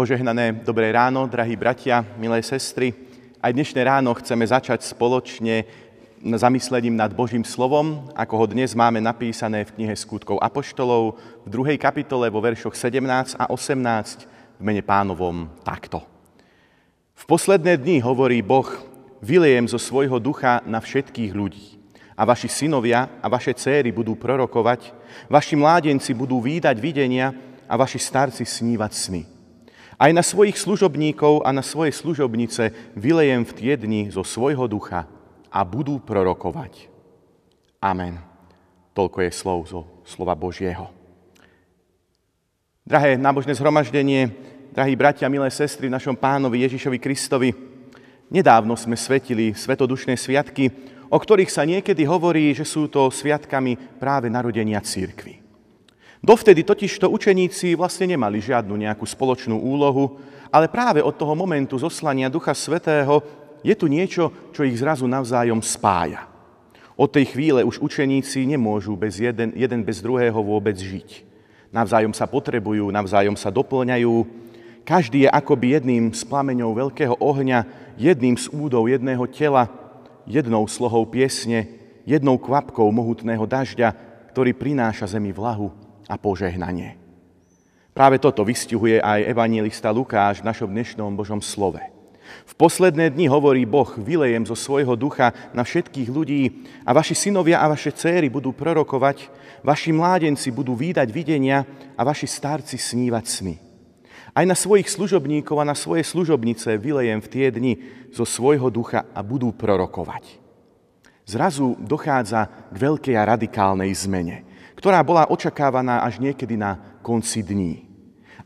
Požehnané dobré ráno, drahí bratia, milé sestry. Aj dnešné ráno chceme začať spoločne zamyslením nad Božím slovom, ako ho dnes máme napísané v knihe Skutkov Apoštolov v druhej kapitole vo veršoch 17 a 18 v mene pánovom takto. V posledné dni hovorí Boh, vylejem zo svojho ducha na všetkých ľudí. A vaši synovia a vaše céry budú prorokovať, vaši mládenci budú výdať videnia a vaši starci snívať sny. Aj na svojich služobníkov a na svoje služobnice vylejem v tie dni zo svojho ducha a budú prorokovať. Amen. Toľko je slov zo slova Božieho. Drahé nábožné zhromaždenie, drahí bratia, milé sestry v našom pánovi Ježišovi Kristovi, nedávno sme svetili svetodušné sviatky, o ktorých sa niekedy hovorí, že sú to sviatkami práve narodenia církvy. Dovtedy totižto učeníci vlastne nemali žiadnu nejakú spoločnú úlohu, ale práve od toho momentu zoslania Ducha Svetého je tu niečo, čo ich zrazu navzájom spája. Od tej chvíle už učeníci nemôžu bez jeden, jeden bez druhého vôbec žiť. Navzájom sa potrebujú, navzájom sa doplňajú. Každý je akoby jedným z plameňov veľkého ohňa, jedným z údov jedného tela, jednou slohou piesne, jednou kvapkou mohutného dažďa, ktorý prináša zemi vlahu a požehnanie. Práve toto vystihuje aj evangelista Lukáš v našom dnešnom Božom slove. V posledné dni hovorí Boh, vylejem zo svojho ducha na všetkých ľudí a vaši synovia a vaše céry budú prorokovať, vaši mládenci budú výdať videnia a vaši starci snívať sny. Aj na svojich služobníkov a na svoje služobnice vylejem v tie dni zo svojho ducha a budú prorokovať. Zrazu dochádza k veľkej a radikálnej zmene ktorá bola očakávaná až niekedy na konci dní.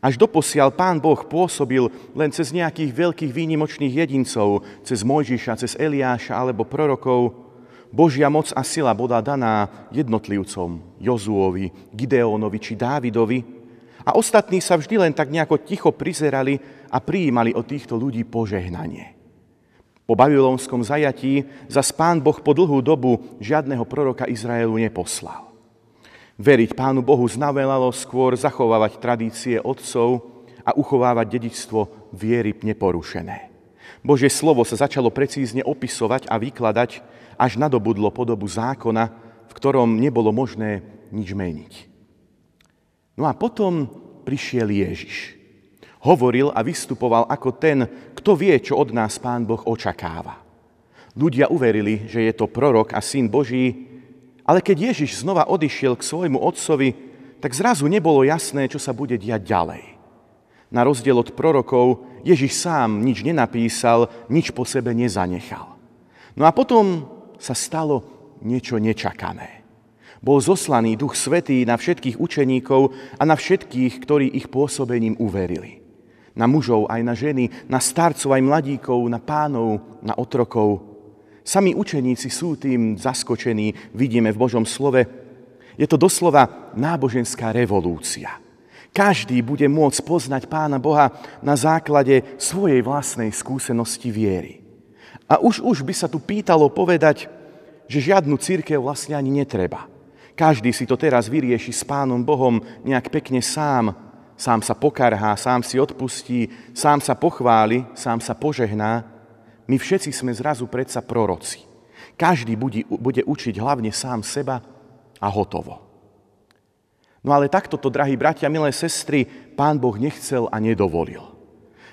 Až doposiaľ pán Boh pôsobil len cez nejakých veľkých výnimočných jedincov, cez Mojžiša, cez Eliáša alebo prorokov. Božia moc a sila bola daná jednotlivcom, Jozuovi, Gideónovi či Dávidovi. A ostatní sa vždy len tak nejako ticho prizerali a prijímali od týchto ľudí požehnanie. Po babylonskom zajatí zas pán Boh po dlhú dobu žiadneho proroka Izraelu neposlal. Veriť Pánu Bohu znavelalo skôr zachovávať tradície otcov a uchovávať dedičstvo viery neporušené. Božie slovo sa začalo precízne opisovať a vykladať, až nadobudlo podobu zákona, v ktorom nebolo možné nič meniť. No a potom prišiel Ježiš. Hovoril a vystupoval ako ten, kto vie, čo od nás Pán Boh očakáva. Ľudia uverili, že je to prorok a syn Boží, ale keď Ježiš znova odišiel k svojmu otcovi, tak zrazu nebolo jasné, čo sa bude diať ďalej. Na rozdiel od prorokov, Ježiš sám nič nenapísal, nič po sebe nezanechal. No a potom sa stalo niečo nečakané. Bol zoslaný Duch Svetý na všetkých učeníkov a na všetkých, ktorí ich pôsobením uverili. Na mužov aj na ženy, na starcov aj mladíkov, na pánov, na otrokov, Sami učeníci sú tým zaskočení, vidíme v Božom slove. Je to doslova náboženská revolúcia. Každý bude môcť poznať Pána Boha na základe svojej vlastnej skúsenosti viery. A už už by sa tu pýtalo povedať, že žiadnu církev vlastne ani netreba. Každý si to teraz vyrieši s Pánom Bohom nejak pekne sám. Sám sa pokarhá, sám si odpustí, sám sa pochváli, sám sa požehná my všetci sme zrazu predsa proroci. Každý bude, bude učiť hlavne sám seba a hotovo. No ale takto to, drahí bratia, milé sestry, pán Boh nechcel a nedovolil.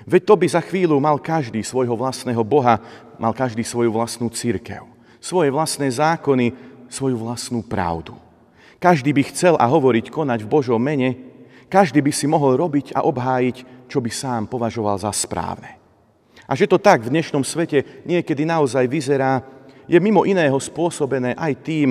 Veď to by za chvíľu mal každý svojho vlastného Boha, mal každý svoju vlastnú církev, svoje vlastné zákony, svoju vlastnú pravdu. Každý by chcel a hovoriť, konať v Božom mene, každý by si mohol robiť a obhájiť, čo by sám považoval za správne. A že to tak v dnešnom svete niekedy naozaj vyzerá, je mimo iného spôsobené aj tým,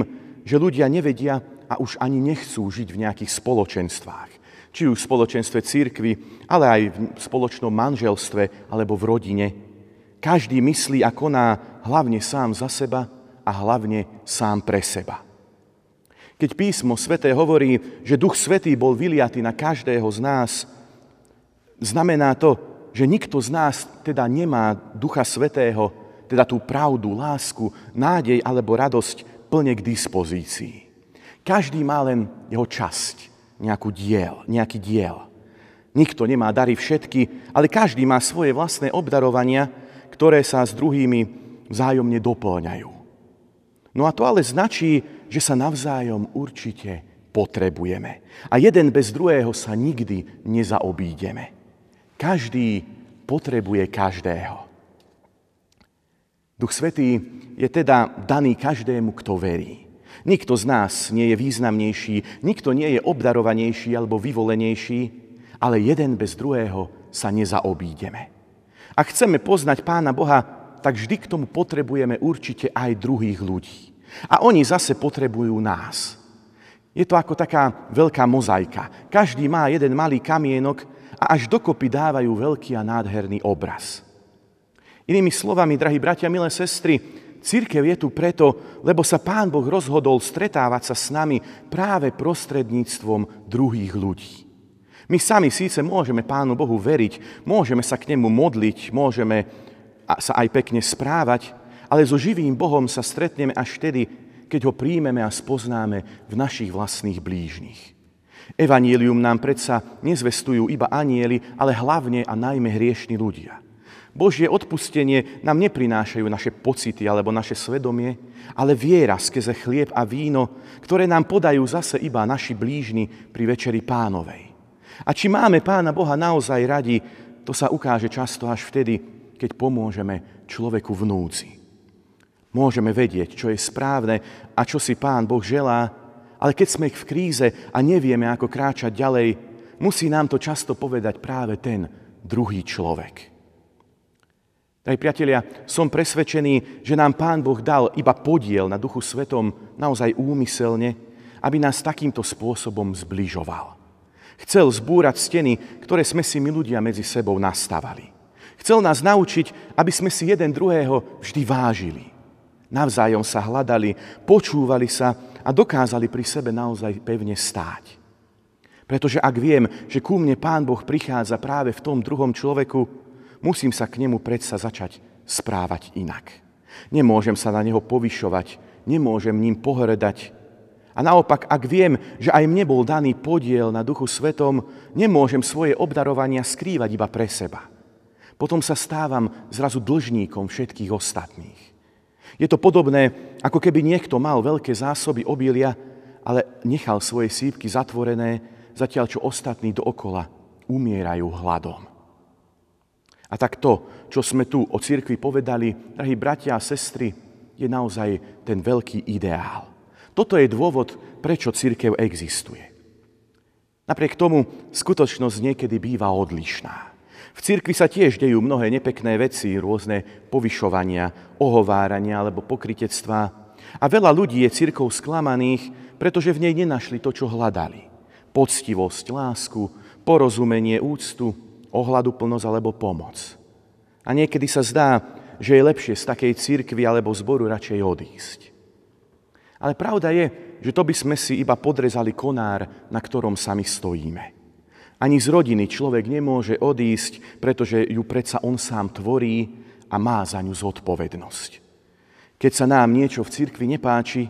že ľudia nevedia a už ani nechcú žiť v nejakých spoločenstvách. Či už v spoločenstve církvy, ale aj v spoločnom manželstve alebo v rodine. Každý myslí a koná hlavne sám za seba a hlavne sám pre seba. Keď písmo sveté hovorí, že Duch Svetý bol vyliatý na každého z nás, znamená to, že nikto z nás teda nemá Ducha Svetého, teda tú pravdu, lásku, nádej alebo radosť plne k dispozícii. Každý má len jeho časť, nejakú diel, nejaký diel. Nikto nemá dary všetky, ale každý má svoje vlastné obdarovania, ktoré sa s druhými vzájomne doplňajú. No a to ale značí, že sa navzájom určite potrebujeme. A jeden bez druhého sa nikdy nezaobídeme. Každý potrebuje každého. Duch Svetý je teda daný každému, kto verí. Nikto z nás nie je významnejší, nikto nie je obdarovanejší alebo vyvolenejší, ale jeden bez druhého sa nezaobídeme. Ak chceme poznať Pána Boha, tak vždy k tomu potrebujeme určite aj druhých ľudí. A oni zase potrebujú nás. Je to ako taká veľká mozaika. Každý má jeden malý kamienok a až dokopy dávajú veľký a nádherný obraz. Inými slovami, drahí bratia, milé sestry, Církev je tu preto, lebo sa Pán Boh rozhodol stretávať sa s nami práve prostredníctvom druhých ľudí. My sami síce môžeme Pánu Bohu veriť, môžeme sa k Nemu modliť, môžeme sa aj pekne správať, ale so živým Bohom sa stretneme až vtedy, keď ho príjmeme a spoznáme v našich vlastných blížnych. Evanílium nám predsa nezvestujú iba anieli, ale hlavne a najmä hriešni ľudia. Božie odpustenie nám neprinášajú naše pocity alebo naše svedomie, ale viera skrze chlieb a víno, ktoré nám podajú zase iba naši blížni pri večeri pánovej. A či máme pána Boha naozaj radi, to sa ukáže často až vtedy, keď pomôžeme človeku v núci. Môžeme vedieť, čo je správne a čo si pán Boh želá, ale keď sme v kríze a nevieme, ako kráčať ďalej, musí nám to často povedať práve ten druhý človek. Drahí priatelia, som presvedčený, že nám Pán Boh dal iba podiel na Duchu Svetom naozaj úmyselne, aby nás takýmto spôsobom zbližoval. Chcel zbúrať steny, ktoré sme si my ľudia medzi sebou nastavali. Chcel nás naučiť, aby sme si jeden druhého vždy vážili. Navzájom sa hľadali, počúvali sa a dokázali pri sebe naozaj pevne stáť. Pretože ak viem, že ku mne Pán Boh prichádza práve v tom druhom človeku, musím sa k nemu predsa začať správať inak. Nemôžem sa na neho povyšovať, nemôžem ním pohrdať. A naopak, ak viem, že aj mne bol daný podiel na Duchu Svetom, nemôžem svoje obdarovania skrývať iba pre seba. Potom sa stávam zrazu dlžníkom všetkých ostatných. Je to podobné, ako keby niekto mal veľké zásoby obilia, ale nechal svoje sípky zatvorené, zatiaľ čo ostatní dookola umierajú hladom. A tak to, čo sme tu o cirkvi povedali, drahí bratia a sestry, je naozaj ten veľký ideál. Toto je dôvod, prečo církev existuje. Napriek tomu skutočnosť niekedy býva odlišná. V cirkvi sa tiež dejú mnohé nepekné veci, rôzne povyšovania, ohovárania alebo pokritectvá. A veľa ľudí je cirkov sklamaných, pretože v nej nenašli to, čo hľadali. Poctivosť, lásku, porozumenie, úctu, ohľaduplnosť alebo pomoc. A niekedy sa zdá, že je lepšie z takej církvy alebo zboru radšej odísť. Ale pravda je, že to by sme si iba podrezali konár, na ktorom sami stojíme. Ani z rodiny človek nemôže odísť, pretože ju predsa on sám tvorí a má za ňu zodpovednosť. Keď sa nám niečo v cirkvi nepáči,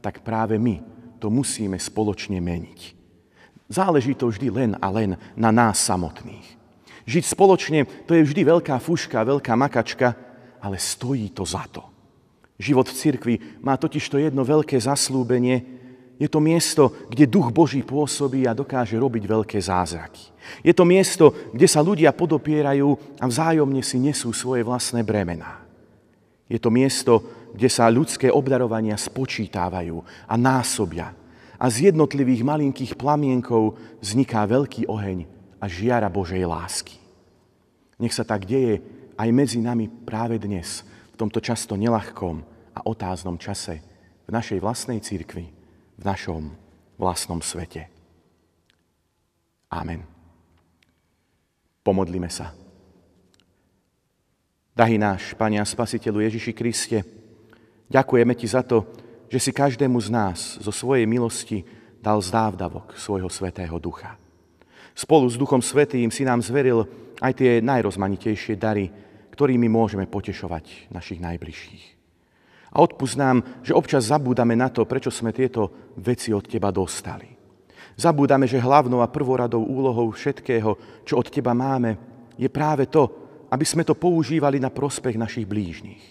tak práve my to musíme spoločne meniť. Záleží to vždy len a len na nás samotných. Žiť spoločne, to je vždy veľká fuška, veľká makačka, ale stojí to za to. Život v cirkvi má totiž to jedno veľké zaslúbenie. Je to miesto, kde duch Boží pôsobí a dokáže robiť veľké zázraky. Je to miesto, kde sa ľudia podopierajú a vzájomne si nesú svoje vlastné bremená. Je to miesto, kde sa ľudské obdarovania spočítávajú a násobia. A z jednotlivých malinkých plamienkov vzniká veľký oheň a žiara Božej lásky. Nech sa tak deje aj medzi nami práve dnes, v tomto často nelahkom a otáznom čase, v našej vlastnej církvi, v našom vlastnom svete. Amen. Pomodlime sa. Drahý náš, Pane a Spasiteľu Ježiši Kriste, ďakujeme Ti za to, že si každému z nás zo svojej milosti dal zdávdavok svojho Svetého Ducha. Spolu s Duchom Svetým si nám zveril aj tie najrozmanitejšie dary, ktorými môžeme potešovať našich najbližších. A odpust že občas zabúdame na to, prečo sme tieto veci od Teba dostali. Zabúdame, že hlavnou a prvoradou úlohou všetkého, čo od Teba máme, je práve to, aby sme to používali na prospech našich blížnych.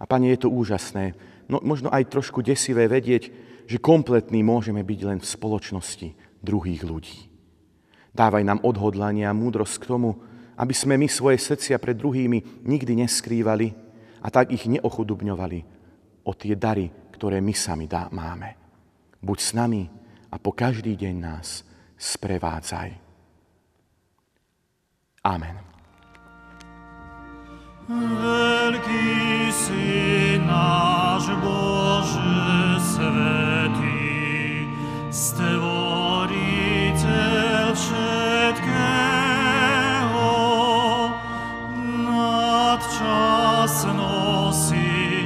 A Pane, je to úžasné, no možno aj trošku desivé vedieť, že kompletní môžeme byť len v spoločnosti druhých ľudí. Dávaj nám odhodlanie a múdrosť k tomu, aby sme my svoje srdcia pred druhými nikdy neskrývali a tak ich neochudobňovali o tie dary, ktoré my sami dá, máme. Buď s nami a po každý deň nás sprevádzaj. Amen. Veľký si náš Bože svetý, s Tebou personal sin.